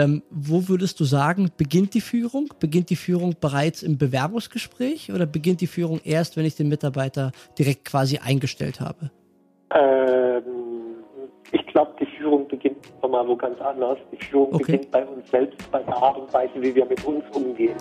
Ähm, wo würdest du sagen, beginnt die Führung? Beginnt die Führung bereits im Bewerbungsgespräch oder beginnt die Führung erst, wenn ich den Mitarbeiter direkt quasi eingestellt habe? Ähm, ich glaube, die Führung beginnt nochmal wo ganz anders. Die Führung okay. beginnt bei uns selbst, bei der Art und Weise, wie wir mit uns umgehen.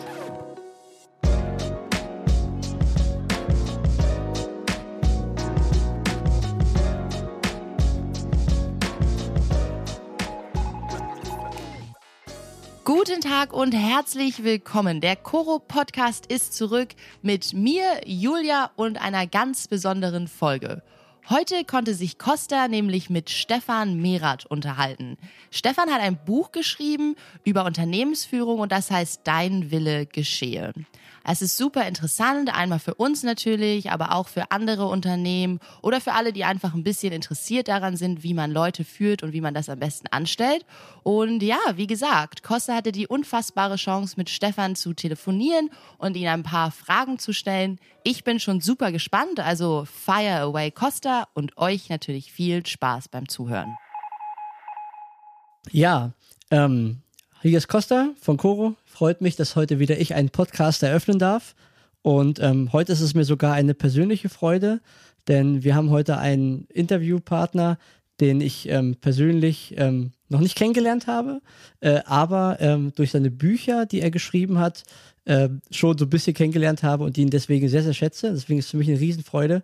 Guten Tag und herzlich willkommen. Der Koro Podcast ist zurück mit mir, Julia und einer ganz besonderen Folge. Heute konnte sich Costa nämlich mit Stefan Merath unterhalten. Stefan hat ein Buch geschrieben über Unternehmensführung und das heißt Dein Wille geschehe. Es ist super interessant, einmal für uns natürlich, aber auch für andere Unternehmen oder für alle, die einfach ein bisschen interessiert daran sind, wie man Leute führt und wie man das am besten anstellt. Und ja, wie gesagt, Costa hatte die unfassbare Chance, mit Stefan zu telefonieren und ihn ein paar Fragen zu stellen. Ich bin schon super gespannt, also fire away Costa und euch natürlich viel Spaß beim Zuhören. Ja, ähm, hier ist Costa von Coro. Freut mich, dass heute wieder ich einen Podcast eröffnen darf. Und ähm, heute ist es mir sogar eine persönliche Freude, denn wir haben heute einen Interviewpartner, den ich ähm, persönlich ähm, noch nicht kennengelernt habe, äh, aber ähm, durch seine Bücher, die er geschrieben hat, äh, schon so ein bisschen kennengelernt habe und ihn deswegen sehr, sehr schätze. Deswegen ist es für mich eine Riesenfreude,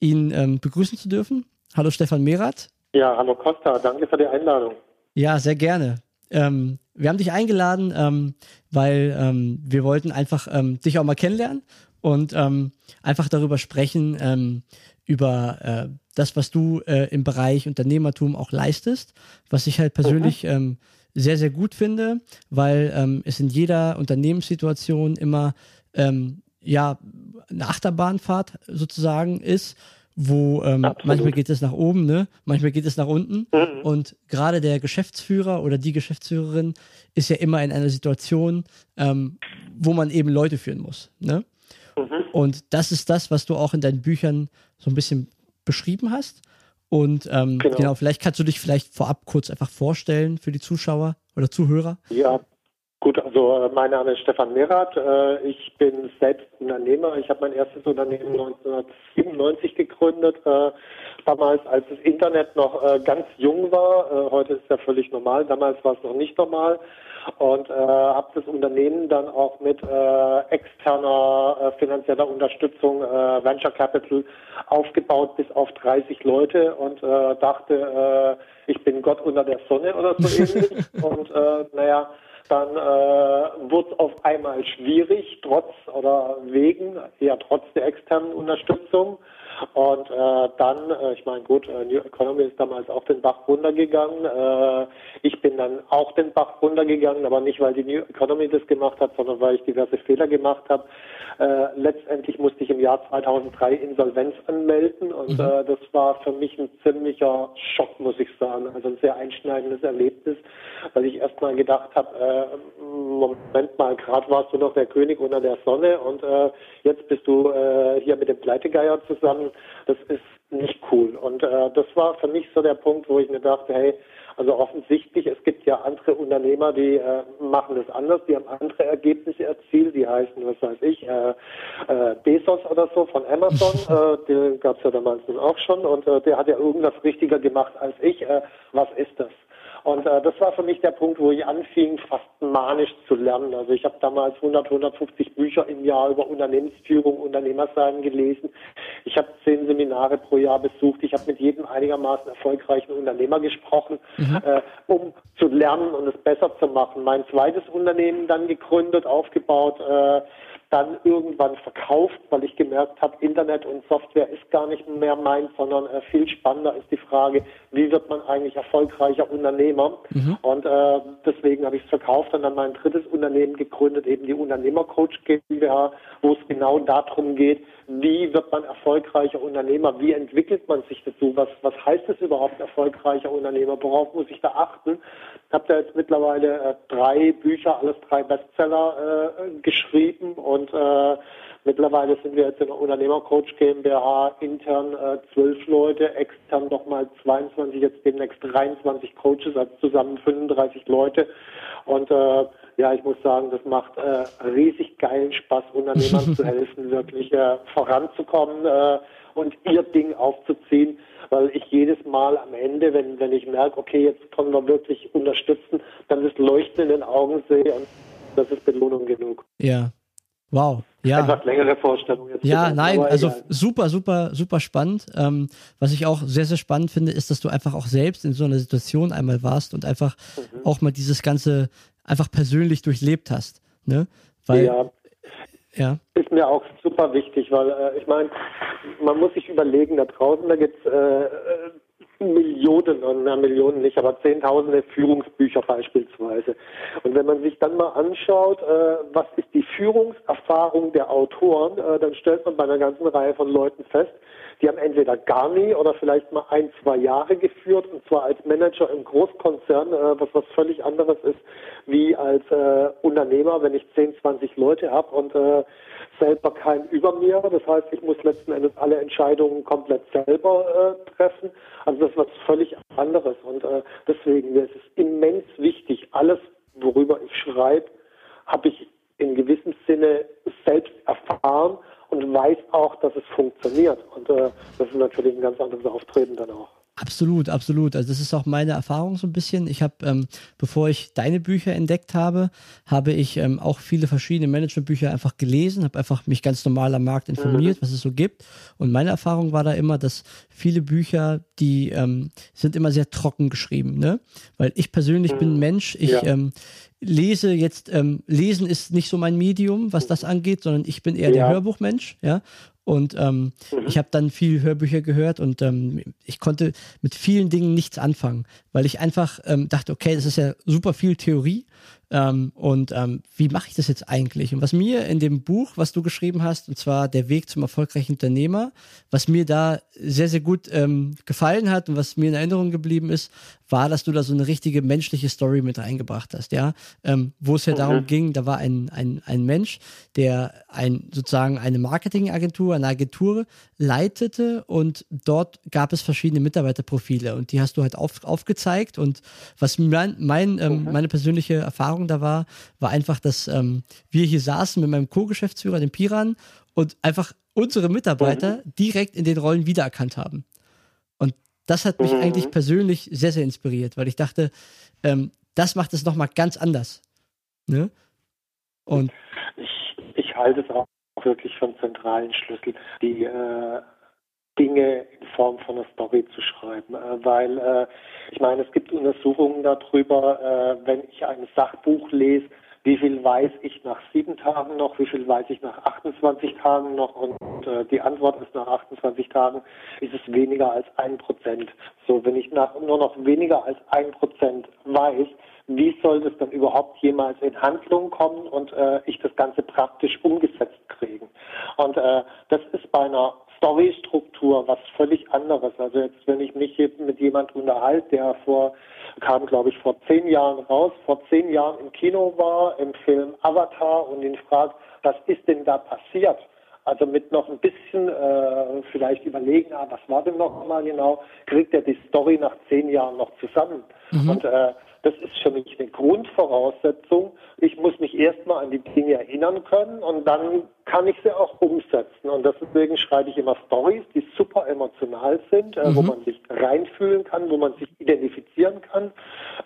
ihn ähm, begrüßen zu dürfen. Hallo Stefan Merath. Ja, hallo Costa, danke für die Einladung. Ja, sehr gerne. Ähm, wir haben dich eingeladen, ähm, weil ähm, wir wollten einfach ähm, dich auch mal kennenlernen und ähm, einfach darüber sprechen, ähm, über äh, das, was du äh, im Bereich Unternehmertum auch leistest, was ich halt persönlich mhm. ähm, sehr, sehr gut finde, weil ähm, es in jeder Unternehmenssituation immer ähm, ja eine Achterbahnfahrt sozusagen ist wo ähm, manchmal geht es nach oben, ne? manchmal geht es nach unten. Mhm. Und gerade der Geschäftsführer oder die Geschäftsführerin ist ja immer in einer Situation, ähm, wo man eben Leute führen muss. Ne? Mhm. Und das ist das, was du auch in deinen Büchern so ein bisschen beschrieben hast. Und ähm, genau. genau, vielleicht kannst du dich vielleicht vorab kurz einfach vorstellen für die Zuschauer oder Zuhörer. Ja, Gut, also äh, mein Name ist Stefan Merath. Äh, ich bin selbst Unternehmer. Ich habe mein erstes Unternehmen 1997 gegründet, äh, damals als das Internet noch ganz jung war. Heute ist es ja völlig normal. Damals war es noch nicht normal und habe das Unternehmen dann auch mit externer finanzieller Unterstützung, äh, Venture Capital, aufgebaut bis auf 30 Leute und dachte, äh, ich bin Gott unter der Sonne oder so ähnlich. und naja, dann äh, wird es auf einmal schwierig, trotz oder wegen, eher trotz der externen Unterstützung. Und äh, dann, äh, ich meine, gut, äh, New Economy ist damals auch den Bach runtergegangen. Äh, ich bin dann auch den Bach runtergegangen, aber nicht, weil die New Economy das gemacht hat, sondern weil ich diverse Fehler gemacht habe. Äh, letztendlich musste ich im Jahr 2003 Insolvenz anmelden und mhm. äh, das war für mich ein ziemlicher Schock, muss ich sagen. Also ein sehr einschneidendes Erlebnis, weil ich erst mal gedacht habe, äh, Moment mal, gerade warst du noch der König unter der Sonne und äh, jetzt bist du äh, hier mit dem Pleitegeier zusammen. Das ist nicht cool. Und äh, das war für mich so der Punkt, wo ich mir dachte, hey, also offensichtlich, es gibt ja andere Unternehmer, die äh, machen das anders, die haben andere Ergebnisse erzielt, die heißen, was weiß ich, äh, äh, Bezos oder so von Amazon, äh, den gab es ja damals auch schon und äh, der hat ja irgendwas richtiger gemacht als ich. Äh, was ist das? Und äh, das war für mich der Punkt, wo ich anfing, fast manisch zu lernen. Also ich habe damals 100, 150 Bücher im Jahr über Unternehmensführung, Unternehmersein gelesen. Ich habe zehn Seminare pro Jahr besucht. Ich habe mit jedem einigermaßen erfolgreichen Unternehmer gesprochen, mhm. äh, um zu lernen und es besser zu machen. Mein zweites Unternehmen dann gegründet, aufgebaut. Äh, dann irgendwann verkauft, weil ich gemerkt habe, Internet und Software ist gar nicht mehr meins, sondern äh, viel spannender ist die Frage, wie wird man eigentlich erfolgreicher Unternehmer? Mhm. Und äh, deswegen habe ich es verkauft und dann mein drittes Unternehmen gegründet, eben die Unternehmercoach GmbH, wo es genau darum geht, wie wird man erfolgreicher Unternehmer? Wie entwickelt man sich dazu? Was, was heißt es überhaupt erfolgreicher Unternehmer? Worauf muss ich da achten? Ich habe da jetzt mittlerweile äh, drei Bücher, alles drei Bestseller äh, geschrieben und und äh, Mittlerweile sind wir jetzt in der Unternehmercoach GmbH intern äh, zwölf Leute, extern nochmal 22, jetzt demnächst 23 Coaches, also zusammen 35 Leute. Und äh, ja, ich muss sagen, das macht äh, riesig geilen Spaß, Unternehmern zu helfen, wirklich äh, voranzukommen äh, und ihr Ding aufzuziehen, weil ich jedes Mal am Ende, wenn, wenn ich merke, okay, jetzt können wir wirklich unterstützen, dann das Leuchten in den Augen sehe und das ist Belohnung genug. Ja, Wow, ja. Etwas längere Vorstellung jetzt. Ja, nein, also super, super, super spannend. Ähm, was ich auch sehr, sehr spannend finde, ist, dass du einfach auch selbst in so einer Situation einmal warst und einfach mhm. auch mal dieses Ganze einfach persönlich durchlebt hast. Ne? Weil, ja. ja. Ist mir auch super wichtig, weil äh, ich meine, man muss sich überlegen, da draußen, da gibt es äh, äh Millionen, na Millionen nicht, aber Zehntausende Führungsbücher beispielsweise. Und wenn man sich dann mal anschaut, äh, was ist die Führungserfahrung der Autoren, äh, dann stellt man bei einer ganzen Reihe von Leuten fest, die haben entweder gar nie oder vielleicht mal ein, zwei Jahre geführt und zwar als Manager im Großkonzern, äh, was was völlig anderes ist wie als äh, Unternehmer, wenn ich 10, 20 Leute habe und äh, selber kein über mir. Das heißt, ich muss letzten Endes alle Entscheidungen komplett selber äh, treffen. Also das ist was völlig anderes. Und äh, deswegen ist es immens wichtig, alles, worüber ich schreibe, habe ich in gewissem Sinne selbst erfahren und weiß auch, dass es funktioniert. Und äh, das ist natürlich ein ganz anderes Auftreten dann auch. Absolut, absolut. Also das ist auch meine Erfahrung so ein bisschen. Ich habe, ähm, bevor ich deine Bücher entdeckt habe, habe ich ähm, auch viele verschiedene Managementbücher einfach gelesen, habe einfach mich ganz normal am Markt informiert, mhm. was es so gibt. Und meine Erfahrung war da immer, dass viele Bücher, die ähm, sind immer sehr trocken geschrieben, ne? Weil ich persönlich mhm. bin ein Mensch, ich ja. ähm, lese jetzt, ähm, lesen ist nicht so mein Medium, was das angeht, sondern ich bin eher ja. der Hörbuchmensch, ja. Und ähm, mhm. ich habe dann viel Hörbücher gehört und ähm, ich konnte mit vielen Dingen nichts anfangen, weil ich einfach ähm, dachte, okay, das ist ja super viel Theorie ähm, und ähm, wie mache ich das jetzt eigentlich? Und was mir in dem Buch, was du geschrieben hast, und zwar Der Weg zum erfolgreichen Unternehmer, was mir da sehr, sehr gut ähm, gefallen hat und was mir in Erinnerung geblieben ist, war, dass du da so eine richtige menschliche Story mit reingebracht hast, ja, ähm, wo es ja mhm. darum ging, da war ein, ein, ein Mensch, der ein sozusagen eine Marketingagentur, eine Agentur leitete und dort gab es verschiedene Mitarbeiterprofile und die hast du halt auf, aufgezeigt und was mein, mein ähm, mhm. meine persönliche Erfahrung da war, war einfach, dass ähm, wir hier saßen mit meinem Co-Geschäftsführer, dem Piran, und einfach unsere Mitarbeiter mhm. direkt in den Rollen wiedererkannt haben. Und das hat mich mhm. eigentlich persönlich sehr, sehr inspiriert, weil ich dachte, ähm, das macht es nochmal ganz anders. Ne? Und ich, ich halte es auch wirklich für einen zentralen Schlüssel, die äh, Dinge in Form von einer Story zu schreiben, äh, weil äh, ich meine, es gibt Untersuchungen darüber, äh, wenn ich ein Sachbuch lese, wie viel weiß ich nach sieben Tagen noch, wie viel weiß ich nach 28 Tagen noch und äh, die Antwort ist nach 28 Tagen ist es weniger als ein Prozent. So, wenn ich nach nur noch weniger als ein Prozent weiß, wie soll das dann überhaupt jemals in Handlung kommen und äh, ich das Ganze praktisch umgesetzt kriegen? Und äh, das ist bei einer Storystruktur was völlig anderes. Also jetzt, wenn ich mich jetzt mit jemandem unterhalte, der vor, kam glaube ich vor zehn Jahren raus, vor zehn Jahren im Kino war, im Film Avatar und ihn fragt, was ist denn da passiert? Also mit noch ein bisschen äh, vielleicht überlegen, ah, was war denn noch mal genau, kriegt er die Story nach zehn Jahren noch zusammen. Mhm. Und äh, das ist für mich eine Grundvoraussetzung. Ich muss erstmal an die Dinge erinnern können und dann kann ich sie auch umsetzen. Und deswegen schreibe ich immer Stories, die super emotional sind, äh, mhm. wo man sich reinfühlen kann, wo man sich identifizieren kann,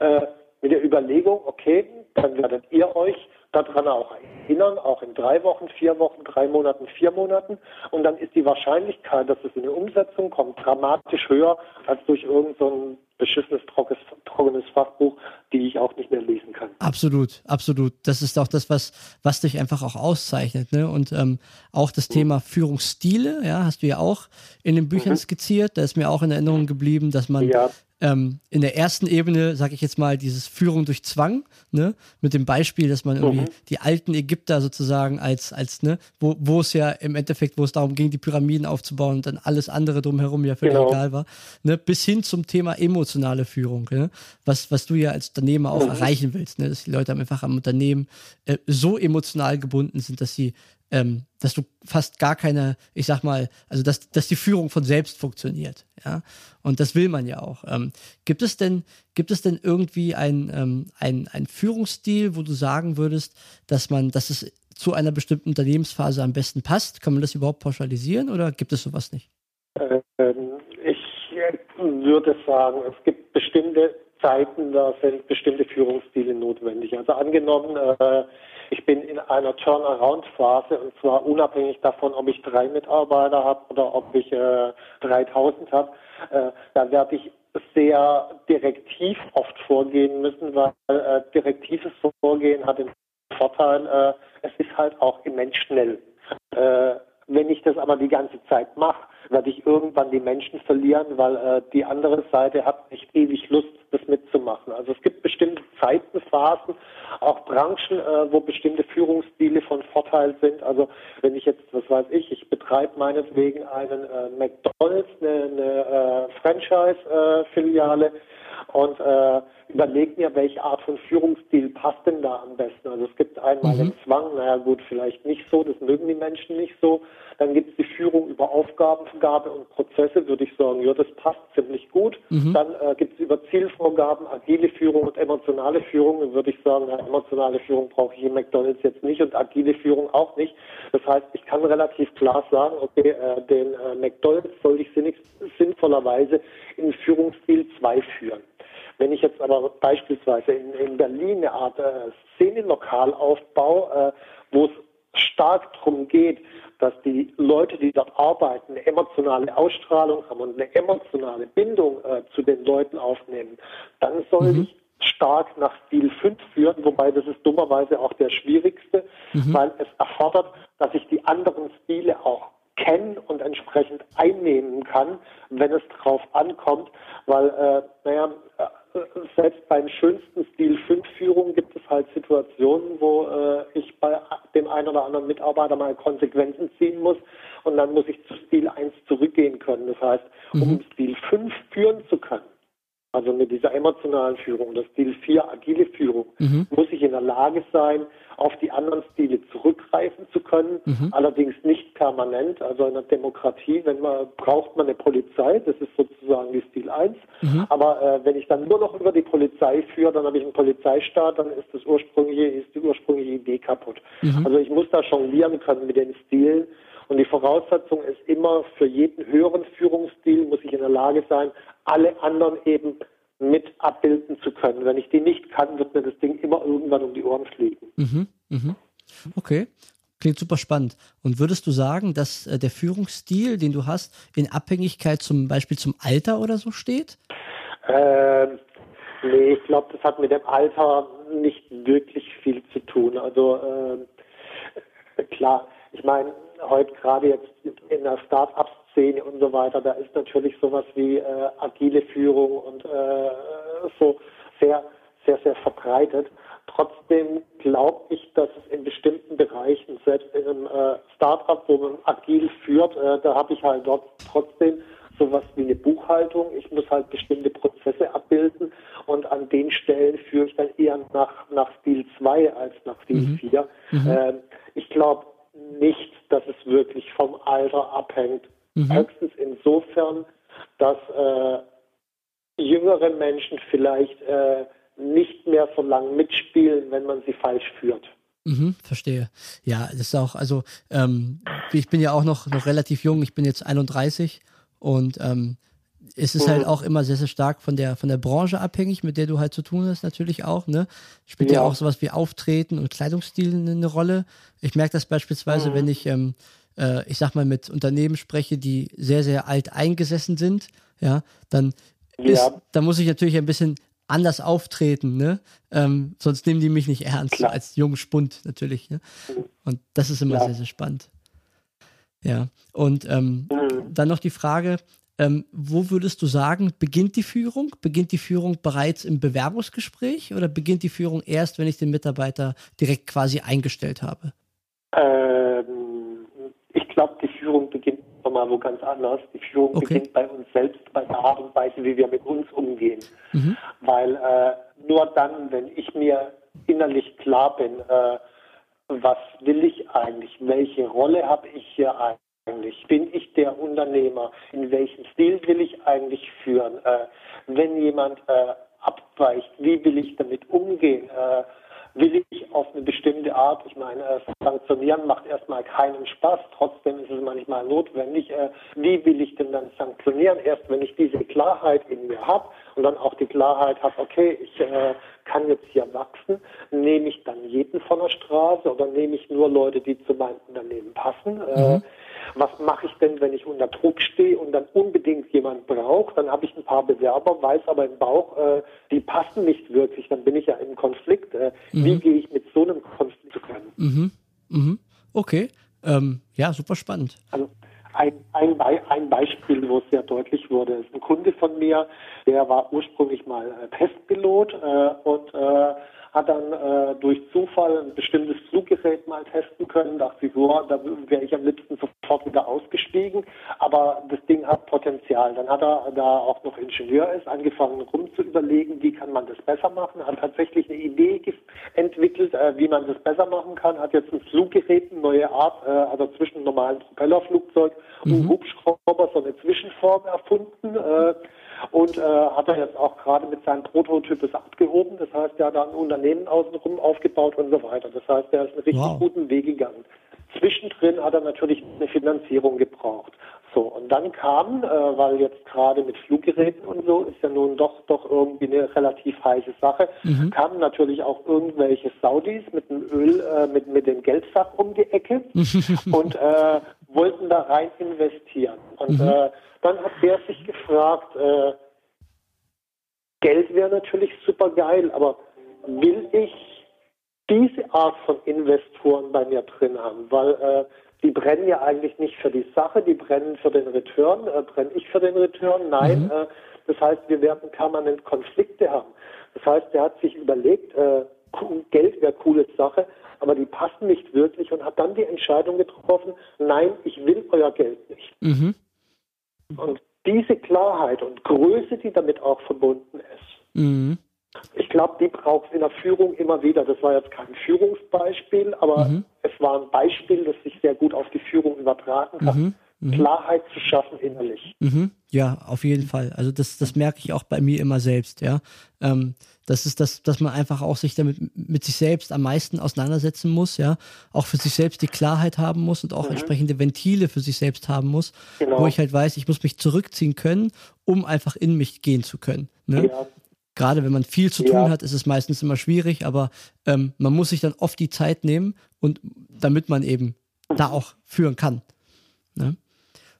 äh, mit der Überlegung, okay, dann werdet ihr euch daran auch erinnern, auch in drei Wochen, vier Wochen, drei Monaten, vier Monaten. Und dann ist die Wahrscheinlichkeit, dass es in eine Umsetzung kommt, dramatisch höher als durch irgendein so beschissenes, trockenes Fachbuch, die ich auch nicht mehr lesen kann. Absolut, absolut. Das ist auch das, was, was dich einfach auch auszeichnet. Ne? Und ähm, auch das mhm. Thema Führungsstile, ja, hast du ja auch in den Büchern mhm. skizziert. Da ist mir auch in Erinnerung geblieben, dass man ja ähm, in der ersten Ebene, sage ich jetzt mal, dieses Führung durch Zwang, ne, mit dem Beispiel, dass man irgendwie mhm. die alten Ägypter sozusagen als, als, ne, wo, wo es ja im Endeffekt, wo es darum ging, die Pyramiden aufzubauen und dann alles andere drumherum ja völlig genau. egal war, ne, bis hin zum Thema emotionale Führung, ne, was, was du ja als Unternehmer auch mhm. erreichen willst, ne, dass die Leute einfach am Unternehmen äh, so emotional gebunden sind, dass sie ähm, dass du fast gar keine, ich sag mal, also dass, dass die Führung von selbst funktioniert, ja. Und das will man ja auch. Ähm, gibt es denn, gibt es denn irgendwie ein, ähm, ein, ein Führungsstil, wo du sagen würdest, dass man, dass es zu einer bestimmten Unternehmensphase am besten passt? Kann man das überhaupt pauschalisieren oder gibt es sowas nicht? Ähm, ich würde sagen, es gibt bestimmte Zeiten, da sind bestimmte Führungsstile notwendig. Also angenommen, äh, ich bin in einer Turnaround-Phase und zwar unabhängig davon, ob ich drei Mitarbeiter habe oder ob ich äh, 3000 habe, äh, da werde ich sehr direktiv oft vorgehen müssen, weil äh, direktives Vorgehen hat den Vorteil, äh, es ist halt auch immens schnell. Äh, wenn ich das aber die ganze Zeit mache, werde ich irgendwann die Menschen verlieren, weil äh, die andere Seite hat nicht ewig Lust, das mitzumachen. Also es gibt bestimmte Zeitenphasen, auch Branchen, äh, wo bestimmte Führungsstile von Vorteil sind. Also wenn ich jetzt, was weiß ich, ich betreibe meinetwegen einen äh, McDonalds, eine, eine äh, Franchise-Filiale und äh, überlege mir, welche Art von Führungsstil passt denn da am besten. Also es gibt einmal mhm. den Zwang, naja gut, vielleicht nicht so, das mögen die Menschen nicht so. Dann gibt es die Führung über Aufgabenvergabe und Prozesse, würde ich sagen, ja, das passt ziemlich gut. Mhm. Dann äh, gibt es über Zielvorgaben, agile Führung und emotionale Führung. Dann würde ich sagen, na, emotionale Führung brauche ich in McDonalds jetzt nicht und agile Führung auch nicht. Das heißt, ich kann relativ klar sagen, okay, äh, den äh, McDonalds sollte ich sinnvollerweise in Führungsstil 2 führen. Wenn ich jetzt aber beispielsweise in, in Berlin eine Art äh, Szenenlokal aufbaue, äh, wo es stark darum geht, dass die Leute, die dort arbeiten, eine emotionale Ausstrahlung haben und eine emotionale Bindung äh, zu den Leuten aufnehmen, dann soll mhm. ich stark nach Stil 5 führen, wobei das ist dummerweise auch der schwierigste, mhm. weil es erfordert, dass ich die anderen Stile auch kennen und entsprechend einnehmen kann, wenn es drauf ankommt, weil, äh, naja, äh, selbst beim schönsten Stil 5 Führung gibt es halt Situationen, wo äh, ich bei dem einen oder anderen Mitarbeiter mal Konsequenzen ziehen muss und dann muss ich zu Stil 1 zurückgehen können. Das heißt, um mhm. Stil 5 führen zu können, also mit dieser emotionalen Führung, das Stil 4 agile Führung, mhm. muss ich in der Lage sein, auf die anderen Stile zurückgreifen zu können, mhm. allerdings nicht permanent. Also in der Demokratie, wenn man braucht man eine Polizei, das ist sozusagen die Stil 1. Mhm. Aber äh, wenn ich dann nur noch über die Polizei führe, dann habe ich einen Polizeistaat, dann ist das ursprüngliche, ist die ursprüngliche Idee kaputt. Mhm. Also ich muss da jonglieren können mit den Stilen. Und die Voraussetzung ist immer, für jeden höheren Führungsstil muss ich in der Lage sein, alle anderen eben mit abbilden zu können. Wenn ich die nicht kann, wird mir das Ding immer irgendwann um die Ohren fliegen. Mhm, mhm. Okay. Klingt super spannend. Und würdest du sagen, dass äh, der Führungsstil, den du hast, in Abhängigkeit zum Beispiel zum Alter oder so steht? Ähm, nee, ich glaube, das hat mit dem Alter nicht wirklich viel zu tun. Also äh, klar, ich meine, heute gerade jetzt in der Start-up-Szene und so weiter, da ist natürlich sowas wie äh, agile Führung und äh, so sehr, sehr, sehr verbreitet. Trotzdem glaube ich, dass es in bestimmten Bereichen, selbst in einem äh, Start-up, wo man agil führt, äh, da habe ich halt dort trotzdem sowas wie eine Buchhaltung. Ich muss halt bestimmte Prozesse abbilden und an den Stellen führe ich dann eher nach, nach Stil 2 als nach Stil mhm. 4. Mhm. Ähm, ich glaube, nicht, dass es wirklich vom Alter abhängt. Mhm. Höchstens insofern, dass äh, jüngere Menschen vielleicht äh, nicht mehr so lange mitspielen, wenn man sie falsch führt. Mhm, verstehe. Ja, das ist auch, also ähm, ich bin ja auch noch, noch relativ jung, ich bin jetzt 31 und ähm, es ist halt mhm. halt auch immer sehr, sehr stark von der, von der Branche abhängig, mit der du halt zu tun hast, natürlich auch, ne? Spielt ja, ja auch sowas wie Auftreten und Kleidungsstil eine, Rolle. Ich merke das beispielsweise, mhm. wenn ich, ähm, äh, ich sag mal, mit Unternehmen spreche, die sehr, sehr alt eingesessen sind, ja, dann ja. Ist, da muss ich natürlich ein bisschen anders auftreten, ne? Ähm, sonst nehmen die mich nicht ernst, Klar. als jungen Spund natürlich. Ne? Mhm. Und das ist immer ja. sehr, sehr spannend. Ja. Und ähm, mhm. dann noch die Frage, ähm, wo würdest du sagen, beginnt die Führung? Beginnt die Führung bereits im Bewerbungsgespräch oder beginnt die Führung erst, wenn ich den Mitarbeiter direkt quasi eingestellt habe? Ähm, ich glaube, die Führung beginnt nochmal wo ganz anders. Die Führung okay. beginnt bei uns selbst, bei der Art und Weise, wie wir mit uns umgehen. Mhm. Weil äh, nur dann, wenn ich mir innerlich klar bin, äh, was will ich eigentlich? Welche Rolle habe ich hier eigentlich? Bin ich der Unternehmer? In welchem Stil will ich eigentlich führen? Äh, wenn jemand äh, abweicht, wie will ich damit umgehen? Äh, will ich auf eine bestimmte Art, ich meine, äh, sanktionieren macht erstmal keinen Spaß, trotzdem ist es manchmal notwendig. Äh, wie will ich denn dann sanktionieren? Erst wenn ich diese Klarheit in mir habe und dann auch die Klarheit habe, okay, ich äh, kann jetzt hier wachsen, nehme ich dann jeden von der Straße oder nehme ich nur Leute, die zu meinem Unternehmen passen? Äh, mhm. Was mache ich denn, wenn ich unter Druck stehe und dann unbedingt jemand braucht? Dann habe ich ein paar Bewerber, weiß aber im Bauch, äh, die passen nicht wirklich. Dann bin ich ja im Konflikt. Äh, mhm. Wie gehe ich mit so einem Konflikt um? Mhm. Mhm. Okay. Ähm, ja, super spannend. Also, ein, ein, ein, Beispiel, wo es sehr deutlich wurde, ist ein Kunde von mir, der war ursprünglich mal äh, Testpilot äh, und äh, hat dann äh, durch Zufall ein bestimmtes Fluggerät mal testen können, dachte ich, so, da wäre ich am liebsten sofort wieder ausgestiegen, aber das Ding hat Potenzial. Dann hat er, da auch noch Ingenieur ist, angefangen rum zu überlegen, wie kann man das besser machen, hat tatsächlich eine Idee entwickelt, äh, wie man das besser machen kann, hat jetzt ein Fluggerät, eine neue Art, äh, also zwischen normalen Propellerflugzeug und mhm. Hubschrauber so eine Zwischenform erfunden, äh, und äh, hat er jetzt auch gerade mit seinem Prototyp abgehoben. Das heißt, er hat da ein Unternehmen außenrum aufgebaut und so weiter. Das heißt, er ist einen richtig wow. guten Weg gegangen. Zwischendrin hat er natürlich eine Finanzierung gebraucht. So, und dann kam, äh, weil jetzt gerade mit Fluggeräten und so ist ja nun doch doch irgendwie eine relativ heiße Sache, mhm. kamen natürlich auch irgendwelche Saudis mit dem Öl, äh, mit, mit dem Geldsack um die Ecke und äh, wollten da rein investieren. Und mhm. äh, dann hat der sich gefragt, äh, Geld wäre natürlich super geil, aber will ich diese Art von Investoren bei mir drin haben? Weil äh, die brennen ja eigentlich nicht für die Sache, die brennen für den Return. Äh, brenne ich für den Return? Nein. Mhm. Äh, das heißt, wir werden permanent Konflikte haben. Das heißt, er hat sich überlegt, äh, Geld wäre coole Sache, aber die passen nicht wirklich und hat dann die Entscheidung getroffen, nein, ich will euer Geld nicht. Mhm. Und diese Klarheit und Größe, die damit auch verbunden ist, mhm. ich glaube, die braucht es in der Führung immer wieder. Das war jetzt kein Führungsbeispiel, aber mhm. es war ein Beispiel, das sich sehr gut auf die Führung übertragen kann. Mhm. Mhm. Klarheit zu schaffen innerlich. Mhm. Ja, auf jeden Fall. Also das, das merke ich auch bei mir immer selbst, ja. Ähm, das ist das, dass man einfach auch sich damit mit sich selbst am meisten auseinandersetzen muss, ja, auch für sich selbst die Klarheit haben muss und auch mhm. entsprechende Ventile für sich selbst haben muss, genau. wo ich halt weiß, ich muss mich zurückziehen können, um einfach in mich gehen zu können. Ne? Ja. Gerade wenn man viel zu tun ja. hat, ist es meistens immer schwierig, aber ähm, man muss sich dann oft die Zeit nehmen und damit man eben mhm. da auch führen kann. Ne?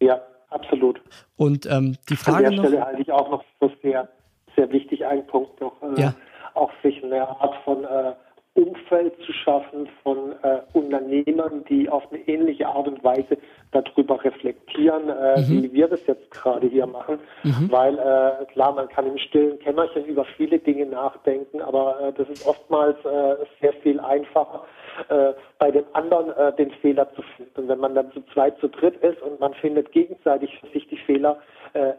Ja, absolut. Und ähm, die Frage An der Stelle halte ich auch noch für sehr sehr wichtig, ein Punkt noch, äh, ja. auch sich eine Art von äh, Umfeld zu schaffen von äh, Unternehmern, die auf eine ähnliche Art und Weise darüber reflektieren, äh, mhm. wie wir das jetzt gerade hier machen. Mhm. Weil äh, klar, man kann im stillen Kämmerchen über viele Dinge nachdenken, aber äh, das ist oftmals äh, sehr viel einfacher, äh, bei dem anderen äh, den Fehler zu finden. Und wenn man dann zu zweit, zu dritt ist und man findet gegenseitig für sich die Fehler, äh,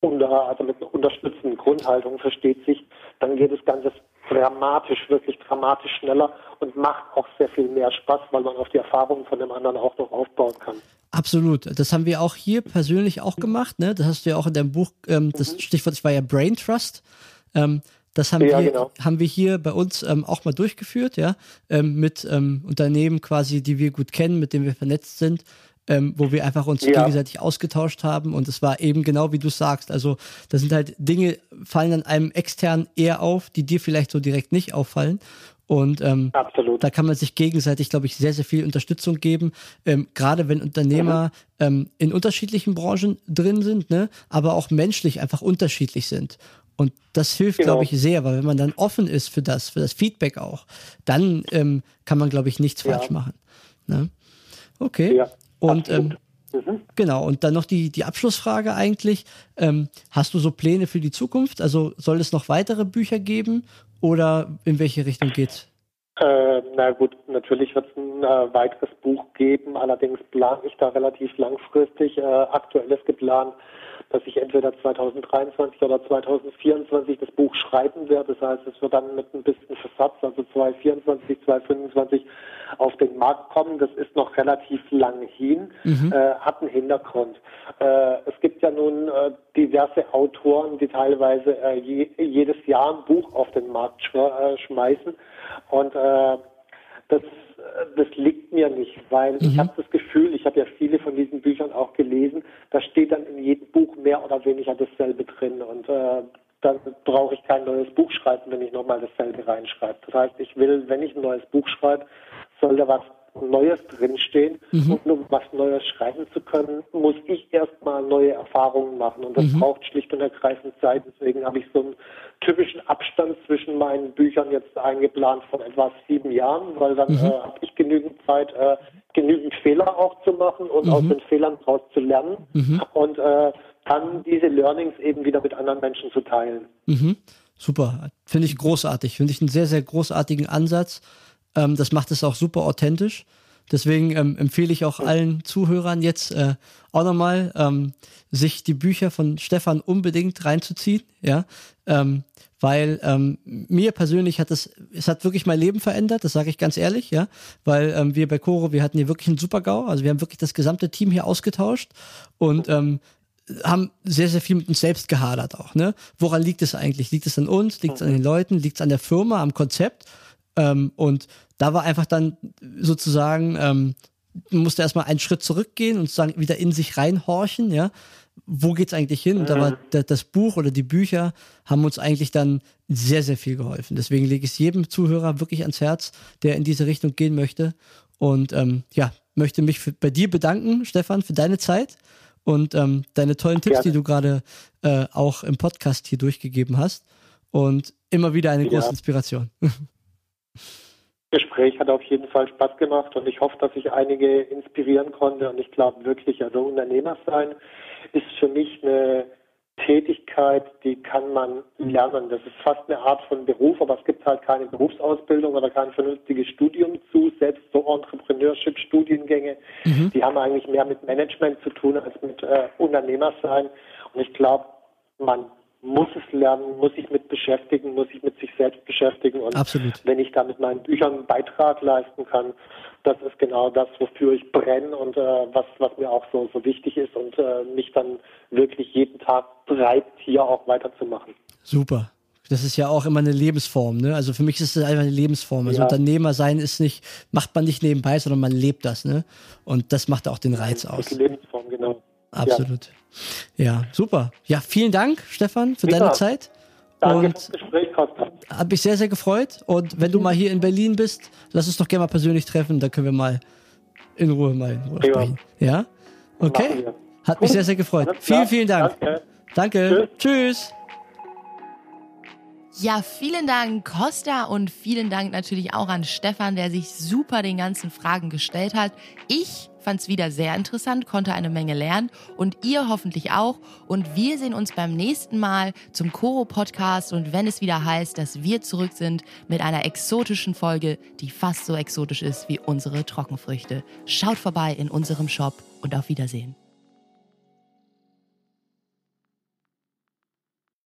unter, also mit einer unterstützenden Grundhaltung versteht sich, dann geht das Ganze dramatisch, wirklich dramatisch schneller und macht auch sehr viel mehr Spaß, weil man auf die Erfahrungen von dem anderen auch noch aufbauen kann. Absolut. Das haben wir auch hier persönlich auch gemacht. Ne? Das hast du ja auch in deinem Buch, ähm, das mhm. Stichwort das war ja Brain Trust. Ähm, das haben, ja, wir, genau. haben wir hier bei uns ähm, auch mal durchgeführt, ja, ähm, mit ähm, Unternehmen quasi, die wir gut kennen, mit denen wir vernetzt sind ähm, wo wir einfach uns ja. gegenseitig ausgetauscht haben. Und es war eben genau wie du sagst. Also, da sind halt Dinge, fallen an einem extern eher auf, die dir vielleicht so direkt nicht auffallen. Und ähm, da kann man sich gegenseitig, glaube ich, sehr, sehr viel Unterstützung geben. Ähm, gerade wenn Unternehmer mhm. ähm, in unterschiedlichen Branchen drin sind, ne, aber auch menschlich einfach unterschiedlich sind. Und das hilft, genau. glaube ich, sehr, weil wenn man dann offen ist für das, für das Feedback auch, dann ähm, kann man, glaube ich, nichts ja. falsch machen. Ne? Okay. Ja. Und ähm, mhm. genau, und dann noch die, die Abschlussfrage eigentlich. Ähm, hast du so Pläne für die Zukunft? Also soll es noch weitere Bücher geben oder in welche Richtung geht's? Äh, na gut, natürlich wird es ein äh, weiteres Buch geben, allerdings plane ich da relativ langfristig. Äh, aktuell ist geplant, dass ich entweder 2023 oder 2024 das Buch schreiben werde. Das heißt, es wird dann mit ein bisschen Versatz, also 2024, 2025 auf den Markt kommen. Das ist noch relativ lang hin, mhm. äh, hat einen Hintergrund. Äh, es gibt ja nun äh, diverse Autoren, die teilweise äh, je, jedes Jahr ein Buch auf den Markt sch äh, schmeißen und äh, das das liegt mir nicht, weil mhm. ich habe das Gefühl, ich habe ja viele von diesen Büchern auch gelesen, da steht dann in jedem Buch mehr oder weniger dasselbe drin und äh, dann brauche ich kein neues Buch schreiben, wenn ich nochmal dasselbe reinschreibe. Das heißt, ich will, wenn ich ein neues Buch schreibe, soll da was Neues drinstehen. Mhm. Und um was Neues schreiben zu können, muss ich erstmal neue Erfahrungen machen. Und das mhm. braucht schlicht und ergreifend Zeit. Deswegen habe ich so einen typischen Abstand zwischen meinen Büchern jetzt eingeplant von etwa sieben Jahren, weil dann mhm. äh, habe ich genügend Zeit, äh, genügend Fehler auch zu machen und aus mhm. den Fehlern daraus zu lernen. Mhm. Und äh, dann diese Learnings eben wieder mit anderen Menschen zu teilen. Mhm. Super, finde ich großartig, finde ich einen sehr, sehr großartigen Ansatz. Ähm, das macht es auch super authentisch. Deswegen ähm, empfehle ich auch allen Zuhörern jetzt äh, auch nochmal, ähm, sich die Bücher von Stefan unbedingt reinzuziehen, ja, ähm, weil ähm, mir persönlich hat es, es hat wirklich mein Leben verändert, das sage ich ganz ehrlich, ja, weil ähm, wir bei Coro, wir hatten hier wirklich einen Super-GAU, also wir haben wirklich das gesamte Team hier ausgetauscht und ähm, haben sehr, sehr viel mit uns selbst gehadert auch, ne? Woran liegt es eigentlich? Liegt es an uns? Liegt es an den Leuten? Liegt es an der Firma, am Konzept? Ähm, und da war einfach dann sozusagen, ähm, musste erstmal einen Schritt zurückgehen und sozusagen wieder in sich reinhorchen, ja. Wo geht's eigentlich hin? Und da war mhm. das Buch oder die Bücher haben uns eigentlich dann sehr, sehr viel geholfen. Deswegen lege ich es jedem Zuhörer wirklich ans Herz, der in diese Richtung gehen möchte. Und ähm, ja, möchte mich für, bei dir bedanken, Stefan, für deine Zeit und ähm, deine tollen Tipps, ja. die du gerade äh, auch im Podcast hier durchgegeben hast. Und immer wieder eine große ja. Inspiration. Gespräch hat auf jeden Fall Spaß gemacht und ich hoffe, dass ich einige inspirieren konnte. Und ich glaube wirklich, also Unternehmer sein ist für mich eine Tätigkeit, die kann man lernen. Das ist fast eine Art von Beruf, aber es gibt halt keine Berufsausbildung oder kein vernünftiges Studium zu. Selbst so Entrepreneurship-Studiengänge, mhm. die haben eigentlich mehr mit Management zu tun als mit äh, Unternehmer sein. Und ich glaube, man muss es lernen, muss sich mit beschäftigen, muss sich mit sich selbst beschäftigen. Und Absolut. wenn ich da mit meinen Büchern einen Beitrag leisten kann, das ist genau das, wofür ich brenne und äh, was, was mir auch so, so wichtig ist und äh, mich dann wirklich jeden Tag treibt, hier auch weiterzumachen. Super. Das ist ja auch immer eine Lebensform, ne? Also für mich ist es einfach eine Lebensform. Also ja. Unternehmer sein ist nicht, macht man nicht nebenbei, sondern man lebt das, ne? Und das macht auch den Reiz aus. Lebensform. Absolut. Ja, ja super. Ja, vielen Dank, Stefan, für Super. deine Zeit. Danke und fürs Gespräch, Costa. Hat mich sehr, sehr gefreut. Und wenn du mal hier in Berlin bist, lass uns doch gerne mal persönlich treffen. Da können wir mal in Ruhe mal in Ruhe ja. sprechen. Ja? Okay. Hat mich sehr, sehr gefreut. Vielen, vielen Dank. Danke. Danke. Tschüss. Tschüss. Ja, vielen Dank, Costa, und vielen Dank natürlich auch an Stefan, der sich super den ganzen Fragen gestellt hat. Ich fand es wieder sehr interessant, konnte eine Menge lernen und ihr hoffentlich auch. Und wir sehen uns beim nächsten Mal zum Koro Podcast und wenn es wieder heißt, dass wir zurück sind mit einer exotischen Folge, die fast so exotisch ist wie unsere Trockenfrüchte. Schaut vorbei in unserem Shop und auf Wiedersehen.